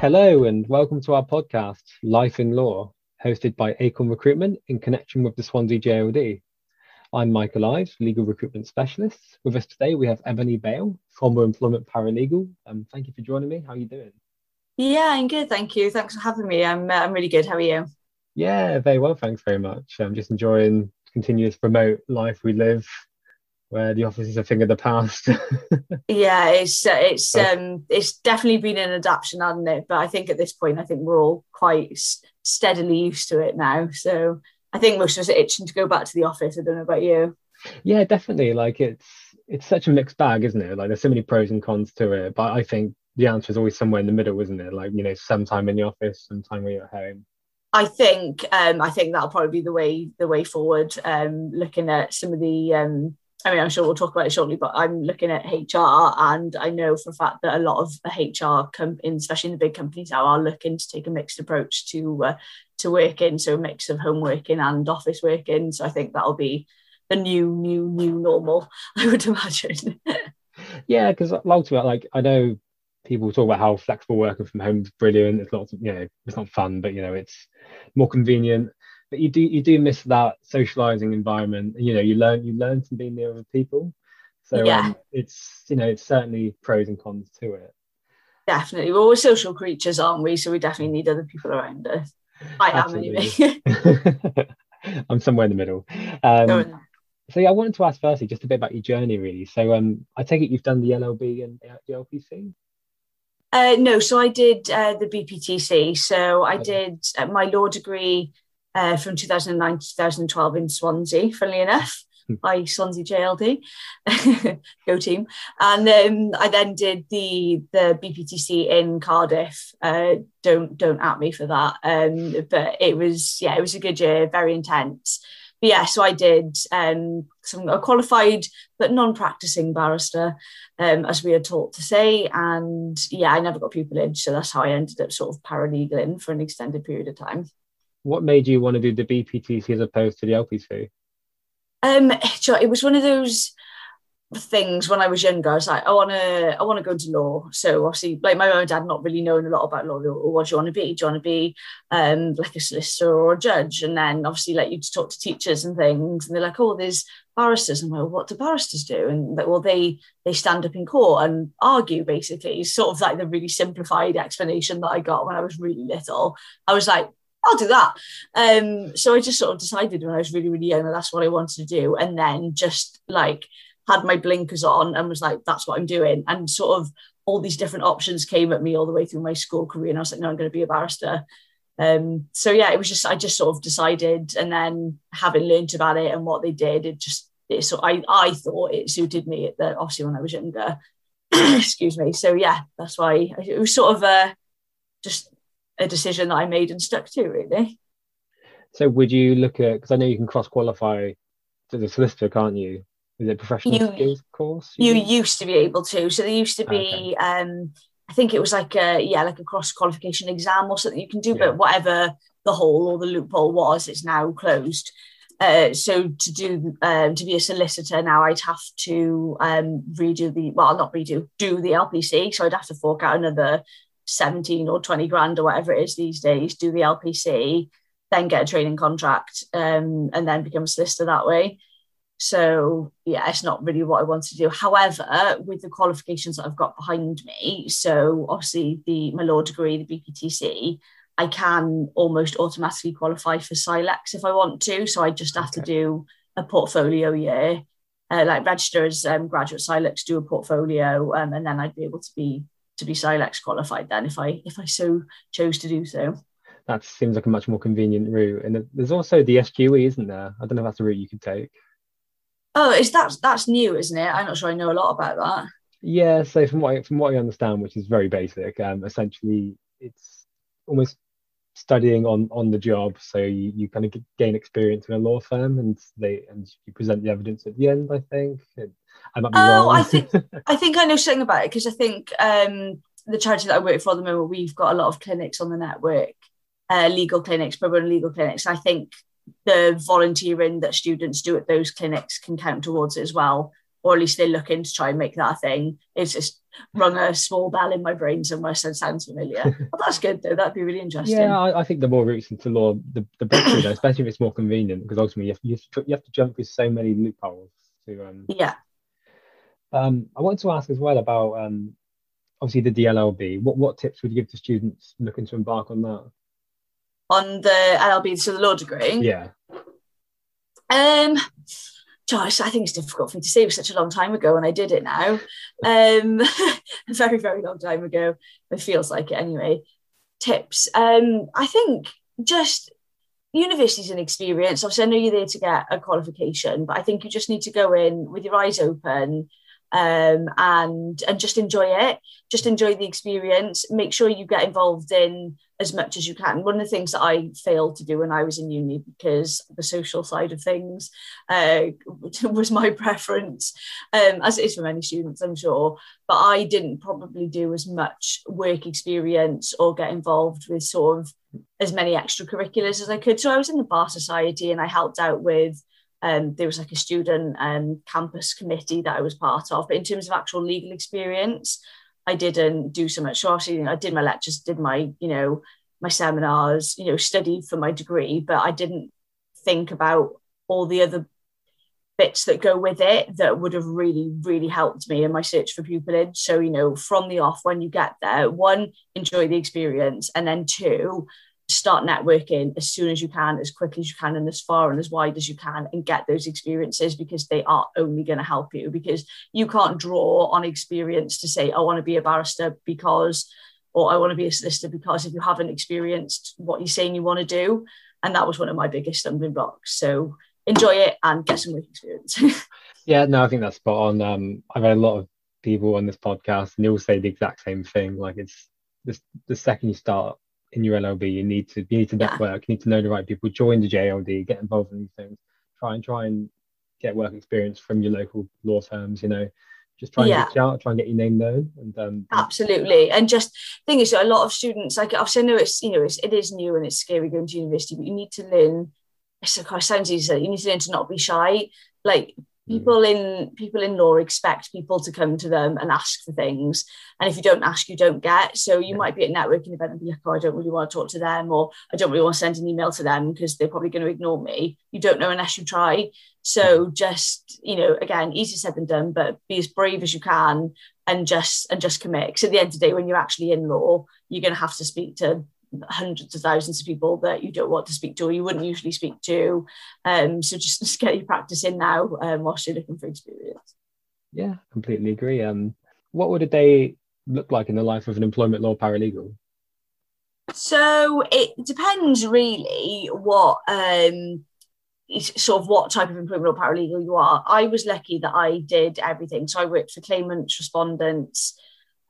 Hello, and welcome to our podcast, Life in Law, hosted by Acorn Recruitment in connection with the Swansea JLD. I'm Michael Ives, Legal Recruitment Specialist. With us today, we have Ebony Bale, former employment paralegal. Um, thank you for joining me. How are you doing? Yeah, I'm good. Thank you. Thanks for having me. I'm, uh, I'm really good. How are you? Yeah, very well. Thanks very much. I'm just enjoying continuous remote life we live where the office is a thing of the past. yeah, it's uh, it's um it's definitely been an adaptation, hasn't it? But I think at this point, I think we're all quite s- steadily used to it now. So I think most of us are itching to go back to the office. I don't know about you. Yeah, definitely. Like it's it's such a mixed bag, isn't it? Like there's so many pros and cons to it. But I think the answer is always somewhere in the middle, isn't it? Like you know, some time in the office, some time when you're at home. I think um, I think that'll probably be the way the way forward. Um, looking at some of the um, I mean, I'm sure we'll talk about it shortly, but I'm looking at HR, and I know for a fact that a lot of HR, com- especially in the big companies now, are looking to take a mixed approach to uh, to working, so a mix of home working and office working. So I think that'll be the new, new, new normal. I would imagine. yeah, because ultimately, like I know people talk about how flexible working from home is brilliant. It's of, you know, it's not fun, but you know, it's more convenient but you do you do miss that socializing environment. You know you learn you learn from being near other people. So yeah. um, it's you know it's certainly pros and cons to it. Definitely. We're all social creatures aren't we? So we definitely need other people around us. I Absolutely. am anyway. I'm somewhere in the middle. Um, so yeah i wanted to ask firstly just a bit about your journey really. So um i take it you've done the llb and the lpc uh, no, so I did uh, the BPTC. So I did uh, my law degree uh, from 2009 to 2012 in Swansea, funnily enough, hmm. by Swansea JLD, go team. And um, I then did the the BPTC in Cardiff. Uh, don't don't at me for that. Um, but it was yeah, it was a good year, very intense. But yeah, so I did um, some a qualified but non-practicing barrister, um, as we are taught to say. And yeah, I never got pupillage, so that's how I ended up sort of paralegaling for an extended period of time what made you want to do the BPTC as opposed to the LPC? Um, it was one of those things when I was younger. I was like, I want to, I want to go into law. So obviously, like my mum and dad not really knowing a lot about law. Or what do you want to be? Do you want to be um, like a solicitor or a judge? And then obviously, like you to talk to teachers and things, and they're like, oh, there's barristers. And well, what do barristers do? And like, well, they they stand up in court and argue. Basically, sort of like the really simplified explanation that I got when I was really little. I was like, I'll do that. Um, so I just sort of decided when I was really, really young that that's what I wanted to do. And then just like had my blinkers on and was like, that's what I'm doing. And sort of all these different options came at me all the way through my school career. And I was like, no, I'm going to be a barrister. Um, so yeah, it was just, I just sort of decided and then having learned about it and what they did, it just, it, so I, I thought it suited me at the, obviously when I was younger, excuse me. So yeah, that's why it was sort of a, just a decision that I made and stuck to really. So would you look at because I know you can cross qualify to the solicitor, can't you? Is it professional you, skills course? You, you used to be able to. So there used to be okay. um I think it was like a yeah, like a cross qualification exam or something you can do, yeah. but whatever the hole or the loophole was, it's now closed. Uh, so to do um, to be a solicitor now, I'd have to um, redo the well, not redo, do the LPC. So I'd have to fork out another 17 or 20 grand or whatever it is these days, do the LPC, then get a training contract, um, and then become a solicitor that way. So yeah, it's not really what I want to do. However, with the qualifications that I've got behind me, so obviously the my law degree, the BPTC, I can almost automatically qualify for CILEx if I want to. So I just have okay. to do a portfolio year, uh, like register as um, graduate CILEx, do a portfolio, um, and then I'd be able to be to be CILEx qualified then if I if I so chose to do so. That seems like a much more convenient route. And there's also the SQE, isn't there? I don't know if that's a route you could take. Oh, is that that's new, isn't it? I'm not sure I know a lot about that. Yeah, so from what I, from what I understand, which is very basic, um, essentially it's almost studying on on the job. So you, you kind of gain experience in a law firm, and they and you present the evidence at the end. I think. I might be oh, wrong. I think I think I know something about it because I think um, the charity that I work for at the moment, we've got a lot of clinics on the network, uh, legal clinics, pro bono legal clinics. I think the volunteering that students do at those clinics can count towards it as well. or at least they're looking to try and make that a thing. It's just rung a small bell in my brain somewhere, so it sounds familiar. well, that's good though. That'd be really interesting. Yeah, I, I think the more routes into law, the, the better, though, especially if it's more convenient, because ultimately you have, you have, to, you have to jump through so many loopholes to. Um, yeah. Um, I wanted to ask as well about um, obviously the DLLB. What what tips would you give to students looking to embark on that? On the LLB, so the law degree. Yeah. Um, Josh, I think it's difficult for me to say. It was such a long time ago, and I did it now. Um, a very, very long time ago. It feels like it anyway. Tips. Um, I think just university is an experience. Obviously, I know you're there to get a qualification, but I think you just need to go in with your eyes open um, and and just enjoy it. Just enjoy the experience. Make sure you get involved in as much as you can. One of the things that I failed to do when I was in uni because the social side of things uh, was my preference, um, as it is for many students, I'm sure. But I didn't probably do as much work experience or get involved with sort of as many extracurriculars as I could. So I was in the Bar Society and I helped out with um, there was like a student um, campus committee that I was part of. But in terms of actual legal experience, I didn't do so much. So obviously, you know, I did my lectures, did my, you know, my seminars, you know, studied for my degree, but I didn't think about all the other bits that go with it that would have really, really helped me in my search for pupillage. So, you know, from the off, when you get there, one, enjoy the experience, and then two, start networking as soon as you can, as quickly as you can, and as far and as wide as you can, and get those experiences because they are only going to help you. Because you can't draw on experience to say, I want to be a barrister because, or I want to be a solicitor because if you haven't experienced what you're saying you want to do. And that was one of my biggest stumbling blocks. So enjoy it and get some work experience. yeah, no, I think that's spot on. Um, I've had a lot of people on this podcast and they all say the exact same thing. Like it's this the second you start in your LLB, you need to you need to network, you need to know the right people, join the JLD, get involved in these things, try and try and get work experience from your local law firms, you know. Just try and yeah. reach out, try and get your name known, and um, absolutely. And just thing is, a lot of students like I've said, no, it's you know it's, it is new and it's scary going to university, but you need to learn. It's, it sounds easy. You need to learn to not be shy. Like. Mm. people in people in law expect people to come to them and ask for things. And if you don't ask you don't get. So you yeah. might be at a networking event and be like oh i don't really want to talk to them or i don't really want to send an email to them because they're probably going to ignore me. You don't know unless you try. So mm. just you know again easier said than done but be as brave as you can and just and just commit. Because at the end of the day when you're actually in law you're going to have to speak to hundreds of thousands of people that you don't want to speak to or you wouldn't usually speak to. Um, so just, just get your practice in now um, whilst you're looking for experience. Yeah, completely agree. Um, what would a day look like in the life of an employment law paralegal? So it depends really what um, sort of what type of employment law paralegal you are. I was lucky that I did everything. So I worked for claimants, respondents,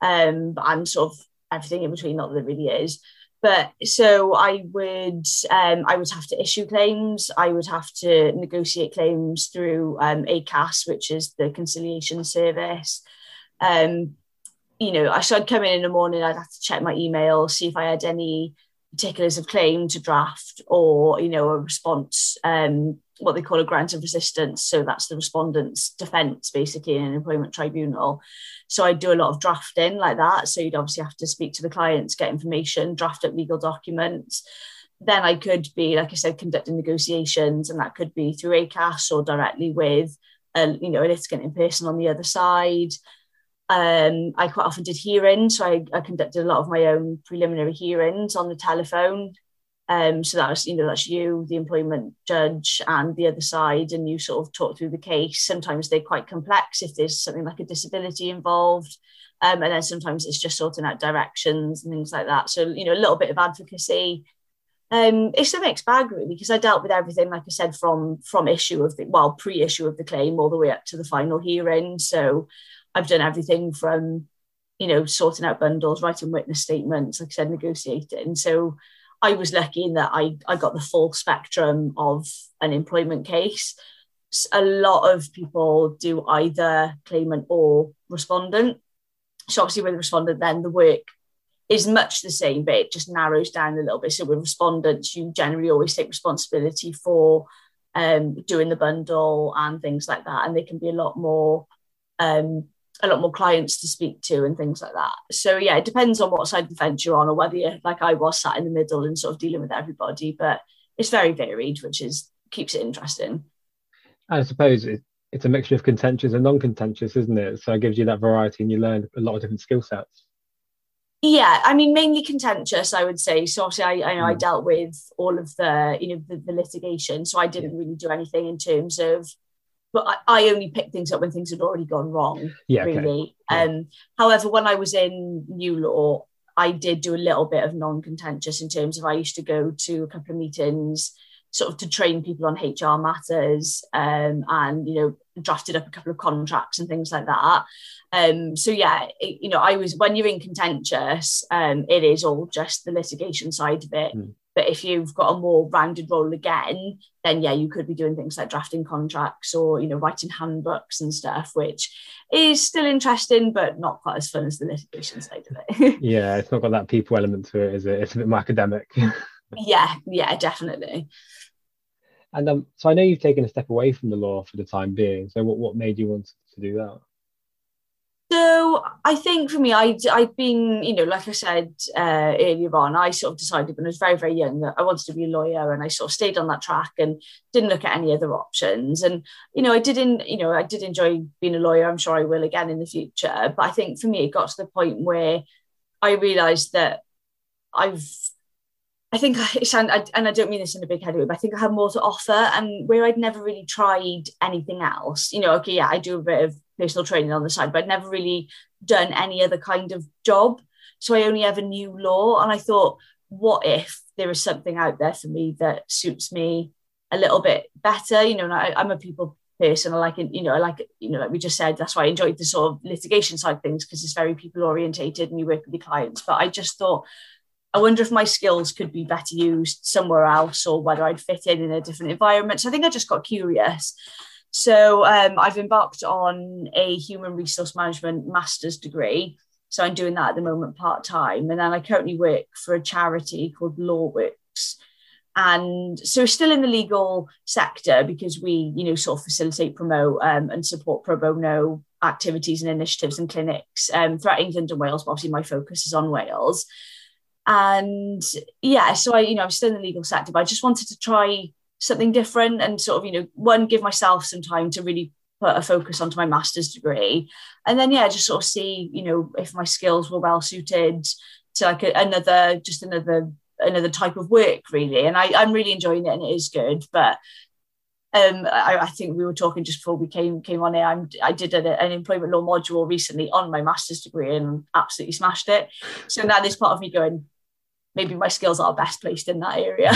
um, and sort of everything in between, not that there really is but so I would um, I would have to issue claims. I would have to negotiate claims through um, ACAS, which is the conciliation service. Um, you know, I should come in in the morning. I'd have to check my email, see if I had any particulars of claim to draft, or you know, a response. Um, what they call a grounds of resistance. So that's the respondent's defence, basically, in an employment tribunal. So I do a lot of drafting like that. So you'd obviously have to speak to the clients, get information, draft up legal documents. Then I could be, like I said, conducting negotiations, and that could be through ACAS or directly with a you know a litigant in person on the other side. Um, I quite often did hearings, so I, I conducted a lot of my own preliminary hearings on the telephone um, so that was, you know, that's you, the employment judge, and the other side, and you sort of talk through the case. Sometimes they're quite complex if there's something like a disability involved, um, and then sometimes it's just sorting out directions and things like that. So you know, a little bit of advocacy. Um, it's a mixed bag really because I dealt with everything, like I said, from from issue of the well pre-issue of the claim all the way up to the final hearing. So I've done everything from you know sorting out bundles, writing witness statements, like I said, negotiating. So I was lucky in that I, I got the full spectrum of an employment case. A lot of people do either claimant or respondent. So obviously with the respondent, then the work is much the same, but it just narrows down a little bit. So with respondents, you generally always take responsibility for um, doing the bundle and things like that, and they can be a lot more um, a lot more clients to speak to and things like that. So yeah, it depends on what side of the fence you're on, or whether you're like I was sat in the middle and sort of dealing with everybody. But it's very varied, which is keeps it interesting. I suppose it, it's a mixture of contentious and non-contentious, isn't it? So it gives you that variety, and you learn a lot of different skill sets. Yeah, I mean, mainly contentious, I would say. So obviously, I, I know mm. I dealt with all of the, you know, the, the litigation. So I didn't yeah. really do anything in terms of but I, I, only picked things up when things had already gone wrong. Yeah, really. Okay. Um, however, when I was in Newlaw, I did do a little bit of non-contentious in terms of I used to go to a couple of meetings, sort of to train people on HR matters, um, and you know, drafted up a couple of contracts and things like that. Um, so yeah, it, you know, I was when you're in contentious, um, it is all just the litigation side of it. Mm. But if you've got a more rounded role again, then yeah, you could be doing things like drafting contracts or you know writing handbooks and stuff, which is still interesting, but not quite as fun as the litigation side of it. yeah, it's not got that people element to it, is it? It's a bit more academic. yeah, yeah, definitely. And um, so I know you've taken a step away from the law for the time being. So what, what made you want to do that? So I think for me, I, I've been, you know, like I said uh, earlier on, I sort of decided when I was very, very young that I wanted to be a lawyer and I sort of stayed on that track and didn't look at any other options. And, you know, I didn't, you know, I did enjoy being a lawyer. I'm sure I will again in the future. But I think for me, it got to the point where I realized that I've I think I sound, and I don't mean this in a big headed way, but I think I have more to offer. And where I'd never really tried anything else, you know, okay, yeah, I do a bit of personal training on the side, but I'd never really done any other kind of job. So I only ever knew law. And I thought, what if there is something out there for me that suits me a little bit better? You know, I, I'm a people person. I like you know, I like you know, like we just said, that's why I enjoyed the sort of litigation side things because it's very people orientated and you work with the clients. But I just thought, I wonder if my skills could be better used somewhere else or whether I'd fit in in a different environment. So I think I just got curious. So um, I've embarked on a human resource management master's degree. So I'm doing that at the moment part time. And then I currently work for a charity called LawWorks. And so still in the legal sector because we, you know, sort of facilitate, promote um, and support pro bono activities and initiatives and clinics um, throughout England and Wales. But obviously my focus is on Wales. And yeah, so I, you know, I'm still in the legal sector, but I just wanted to try something different and sort of, you know, one, give myself some time to really put a focus onto my master's degree. And then, yeah, just sort of see, you know, if my skills were well suited to like a, another, just another, another type of work really. And I, I'm really enjoying it and it is good. But um, I, I, think we were talking just before we came came on here. I'm, I did a, an employment law module recently on my master's degree and absolutely smashed it. So now there's part of me going, maybe my skills are best placed in that area.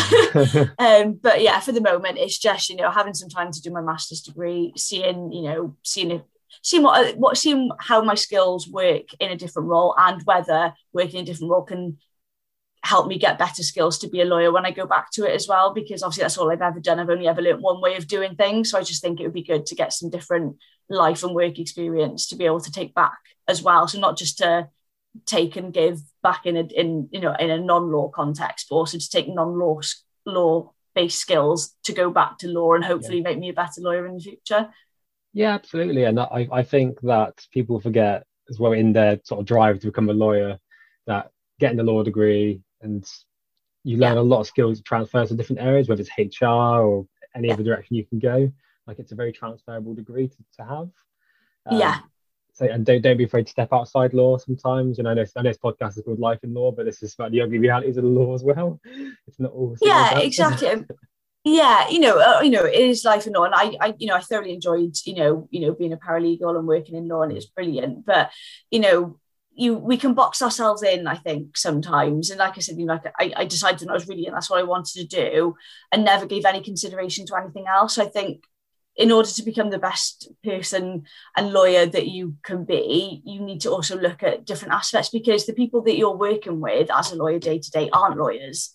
um, but yeah, for the moment, it's just you know having some time to do my master's degree, seeing you know seeing if seeing what what seeing how my skills work in a different role and whether working in a different role can help me get better skills to be a lawyer when I go back to it as well because obviously that's all I've ever done. I've only ever learned one way of doing things. So I just think it would be good to get some different life and work experience to be able to take back as well. So not just to take and give back in a in you know in a non-law context, but also to take non-law law based skills to go back to law and hopefully yeah. make me a better lawyer in the future. Yeah, absolutely. And I, I think that people forget as well in their sort of drive to become a lawyer that getting a law degree and you learn yeah. a lot of skills transfer to different areas, whether it's HR or any yeah. other direction you can go. Like it's a very transferable degree to, to have. Um, yeah so and don't don't be afraid to step outside law sometimes. You know, I know, I know this podcast is called Life in Law, but this is about the ugly realities of the law as well. It's not all. Yeah, exactly. yeah, you know, uh, you know, it is life in law, and I, I, you know, I thoroughly enjoyed, you know, you know, being a paralegal and working in law, and it's brilliant. But you know, you we can box ourselves in, I think, sometimes. And like I said, you know, like I, I decided when I was reading, that's what I wanted to do, and never gave any consideration to anything else. I think in order to become the best person and lawyer that you can be, you need to also look at different aspects because the people that you're working with as a lawyer day to day aren't lawyers.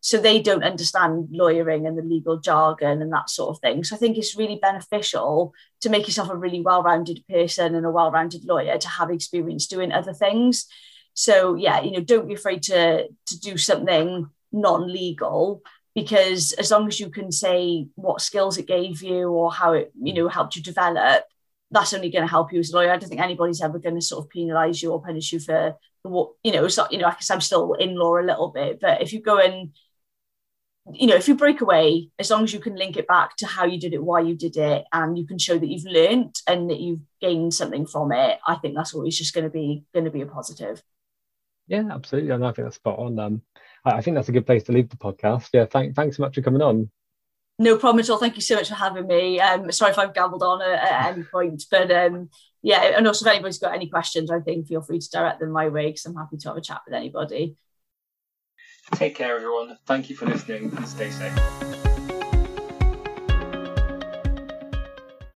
So they don't understand lawyering and the legal jargon and that sort of thing. So I think it's really beneficial to make yourself a really well rounded person and a well rounded lawyer to have experience doing other things. So yeah, you know, don't be afraid to to do something non-legal because as long as you can say what skills it gave you or how it you know helped you develop that's only going to help you as a lawyer. I don't think anybody's ever going to sort of penalise you or punish you for, what you know. So you know, I guess I'm still in law a little bit, but if you go and you know, if you break away, as long as you can link it back to how you did it, why you did it, and you can show that you've learned and that you've gained something from it, I think that's always just going to be going to be a positive. Yeah, absolutely. And I think that's spot on. Um, I think that's a good place to leave the podcast. Yeah, thank, thanks so much for coming on. No problem at all. Thank you so much for having me. Um, sorry if I've gambled on at, at any point, but um, yeah, and also if anybody's got any questions or anything, feel free to direct them my way because I'm happy to have a chat with anybody. Take care, everyone. Thank you for listening and stay safe.